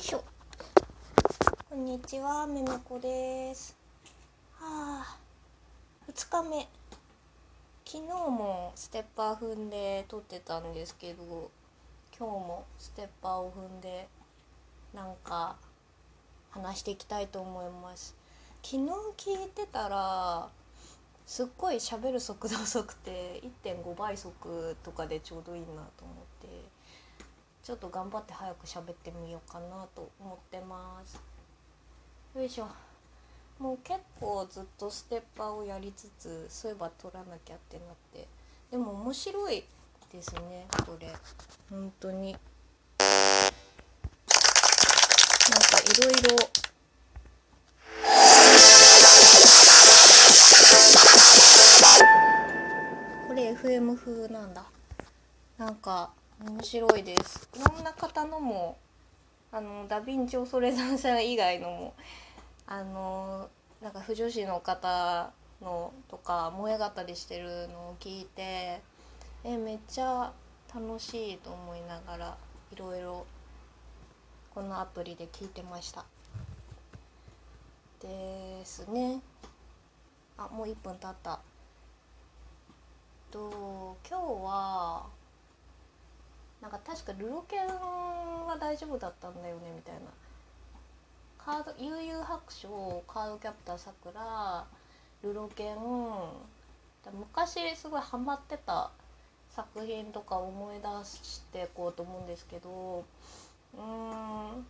いしょ。こんにちはめめこです。はあ2日目。昨日もステッパー踏んで撮ってたんですけど今日もステッパーを踏んでなんか話していきたいと思います。昨日聞いてたらすっごい喋る速度遅くて1.5倍速とかでちょうどいいなと思って。ちょっと頑張って早く喋ってみようかなと思ってます。よいしょ。もう結構ずっとステッパーをやりつつそういえば取らなきゃってなって。でも面白いですねこれ。本当に。なんかいろいろこれ FM 風なんだ。なんか面白いです。いろんな方のもあのダ・ヴィンチ・オソレザンさん以外のもあのなんか不女子の方のとか萌え語りしてるのを聞いてえめっちゃ楽しいと思いながらいろいろこのアプリで聞いてました。ですね。あもう1分経った。と今日はなんか確かルロケンは大丈夫だったんだよねみたいな。カード悠々白書カードキャプターさくらルロケン。昔すごいハマってた作品とか思い出していこうと思うんですけどうーん。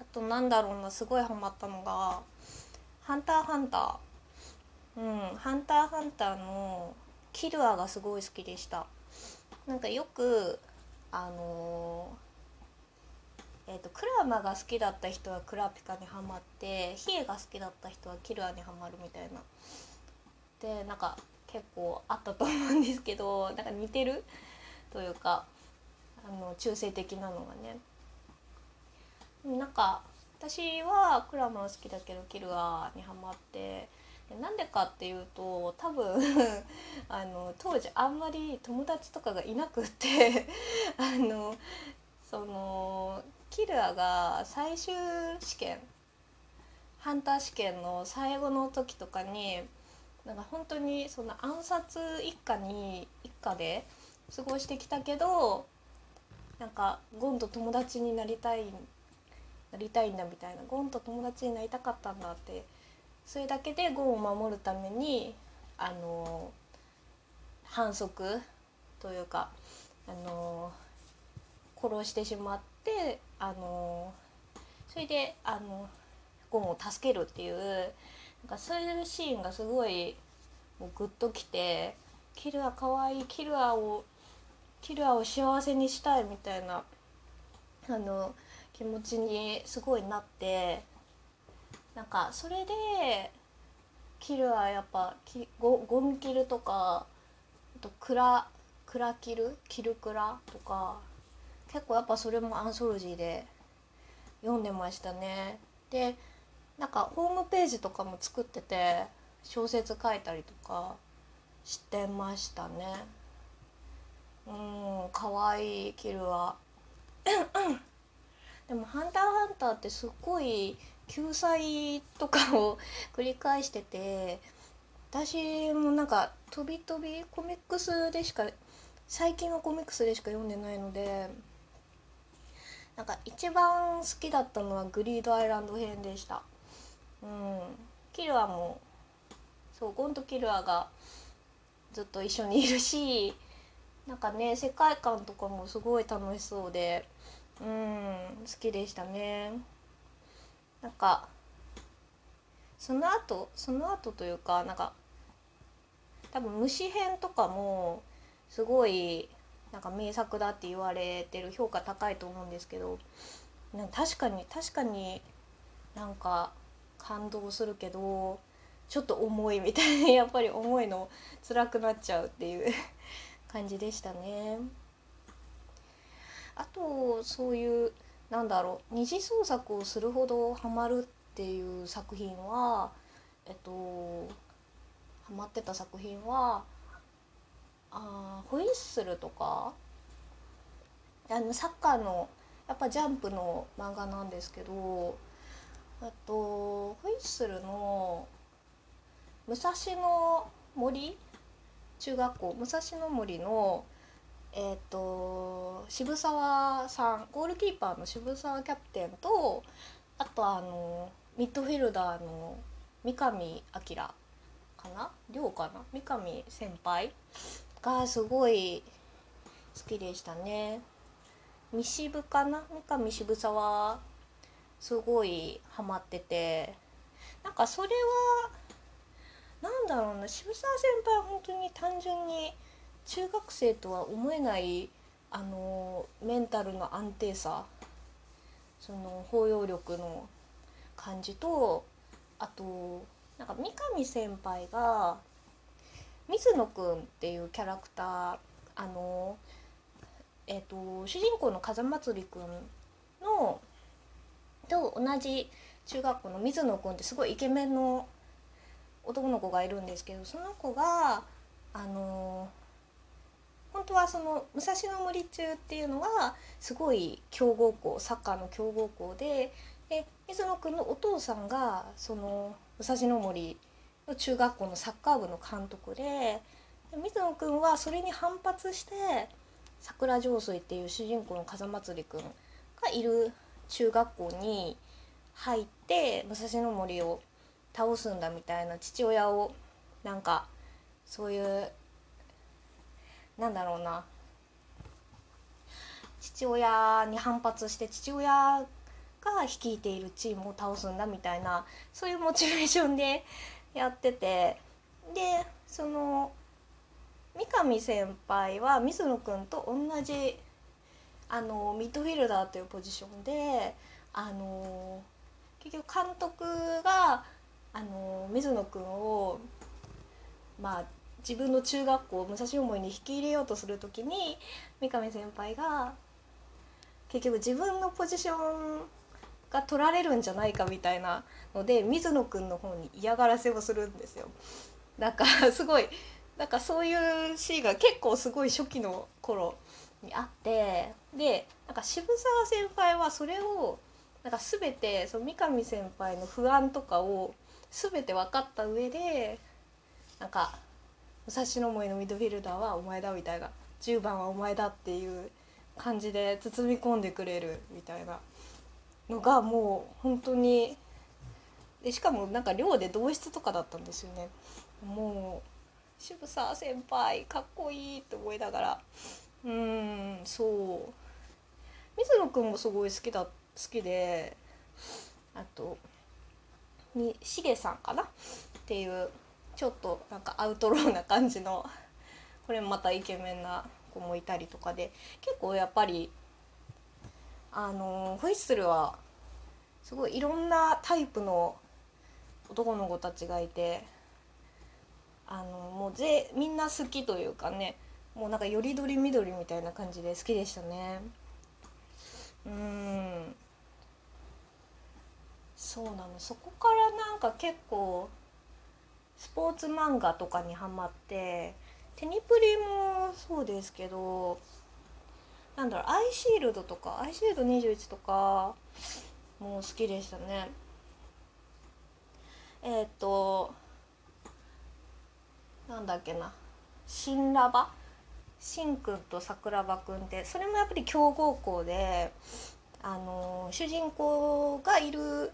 あとなんだろうなすごいハマったのが「ハンターハンター」うん「ハンターハンター」のキルアがすごい好きでした。なんかよくあのー、えーと、クラマが好きだった人はクラピカにはまってヒエが好きだった人はキルアにはまるみたいな。でなんか結構あったと思うんですけどなんか似てる？というかあの中性的なのがね。なんか私はクラマは好きだけどキルアにはまって。なんでかっていうと多分 あの当時あんまり友達とかがいなくって あのそのキルアが最終試験ハンター試験の最後の時とかになんか本当にその暗殺一家に一家で過ごしてきたけどなんかゴンと友達になりたいなりたいんだみたいなゴンと友達になりたかったんだってそれだけでゴンを守るためにあの反則というかあの殺してしまってあのそれであのゴンを助けるっていうなんかそういうシーンがすごいもうグッときてキルアかわいいキルアをキルアを幸せにしたいみたいなあの気持ちにすごいなってなんかそれでキルはやっぱきゴゴンキルとかとクラクラキルキルクラとか結構やっぱそれもアンソロジーで読んでましたね。でなんかホームページとかも作ってて小説書いたりとかしてましたね。うん可愛いキルは。でも「ハンターハンター」ってすっごい救済とかを 繰り返してて私もなんか飛び飛びコミックスでしか最近はコミックスでしか読んでないのでなんか一番好きだったのはグリードアイランド編でした。うん。キルアもそうゴンとキルアがずっと一緒にいるしなんかね世界観とかもすごい楽しそうでうん好きでしたね。なんかその後その後というかなんか多分虫編とかもすごいなんか名作だって言われてる評価高いと思うんですけどなん確かに確かになんか感動するけどちょっと重いみたいな やっぱり重いの辛くなっちゃうっていう 感じでしたね。あとそういうなんだろう二次創作をするほどハマるっていう作品はえっとハマってた作品はあホイッスルとかあのサッカーのやっぱジャンプの漫画なんですけどあとホイッスルの武蔵野森中学校武蔵野森のえっ、と渋沢さんゴールキーパーの渋沢キャプテンとあとあのミッドフィルダーの三上明かな？亮かな？三上先輩がすごい好きでしたね。三渋かな？三上渋沢すごいハマってて。なんかそれはなんだろうな？渋沢先輩は本当に単純に中学生とは思えないあのメンタルの安定さその包容力の感じとあとなんか三上先輩が水野くんっていうキャラクターあのえーと、主人公の風祭りくんのと同じ中学校の水野くんってすごいイケメンの男の子がいるんですけどその子があの本当はその武蔵野森中っていうのはすごい強豪校サッカーの強豪校でで水野くんのお父さんがその武蔵野森の中学校のサッカー部の監督で水野くんはそれに反発して桜上水っていう主人公の風祭くんがいる中学校に入って武蔵野森を倒すんだみたいな父親をなんかそういうなんだろうな。父親に反発して父親が率いているチームを倒すんだみたいなそういうモチベーションでやっててでその三上先輩は水野君と同じあのミッドフィルダーというポジションであの結局監督があの水野君をまあ自分の中学校武蔵野森に引き入れようとする時に三上先輩が結局自分のポジションが取られるんじゃないかみたいなので水野君の方に嫌がらせをするんですよ。だかすごいなんかそういうシーンが結構すごい初期の頃にあってでなんか渋沢先輩はそれをなんか全てその三上先輩の不安とかを全て分かった上でなんか武蔵野森のミッドフィルダーはお前だみたいな10番はお前だっていう感じで包み込んでくれるみたいなのがもう本当にでしかもなんか寮で同室とかだったんですよね。もう渋沢先輩かっこいいって思いながら。うんそう。水野くんもすごい好きだ好きであとにしげさんかな？っていうちょっとなんかアウトローな感じのこれまたイケメンな子もいたりとかで結構やっぱりあのホイッスルはすごいいろんなタイプの男の子たちがいてあのもうぜみんな好きというかねもうなんかよりどりみどりみたいな感じで好きでしたね。うん。そうなの。そこからなんか結構スポーツ漫画とかにハマってテニプリもそうですけどなんだろうアイシールドとかアイシールド21とかもう好きでしたね。えっ、となんだっけな。新ラバ？しんくんと桜庭くんってそれもやっぱり強豪校であの主人公がいる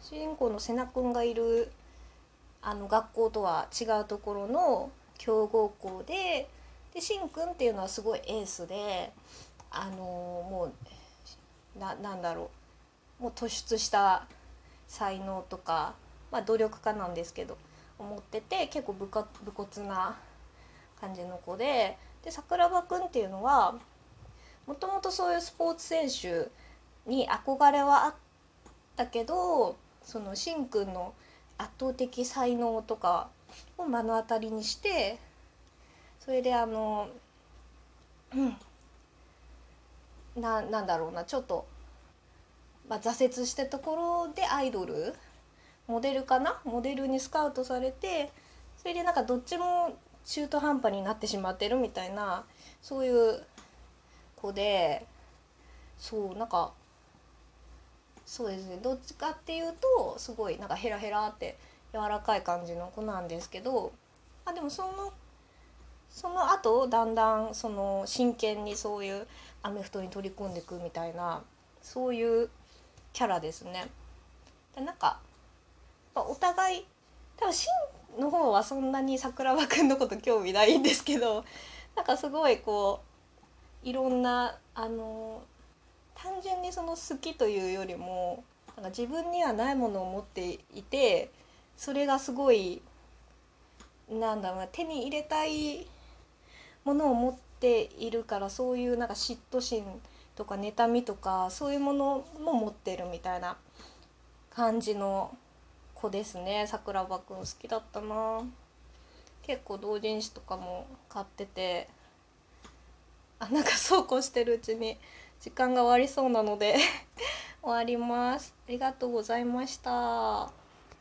主人公の瀬名くんがいるあの学校とは違うところの強豪校ででしんくんっていうのはすごいエースであのもうななんだろう。もう突出した才能とか、まあ、努力家なんですけど思ってて結構武武骨な感じの子でで桜庭くんっていうのはもともとそういうスポーツ選手に憧れはあったけどそのしんくんの圧倒的才能とかを目の当たりにしてそれであのななんだろうなちょっと、まあ、挫折したところでアイドルモデルかな？モデルにスカウトされてそれでなんかどっちも中途半端になってしまってるみたいなそういう子でそうなんかそうですね。どっちかっていうとすごいなんかヘラヘラって柔らかい感じの子なんですけどあでもそのその後だんだんその真剣にそういうアメフトに取り組んでいくみたいなそういうキャラですね。でなんかお互い多分真の方はそんなに桜庭くんのこと興味ないんですけどなんかすごいこういろんなあの単純にその好きというよりもなんか自分にはないものを持っていてそれがすごいなんだろうな手に入れたいものを持っているからそういうなんか嫉妬心とか妬みとかそういうものも持ってるみたいな感じの子ですね。桜庭くん好きだったな。結構同人誌とかも買ってて。あなんかそうこうしてるうちに時間が終わりそうなので 終わります。ありがとうございました。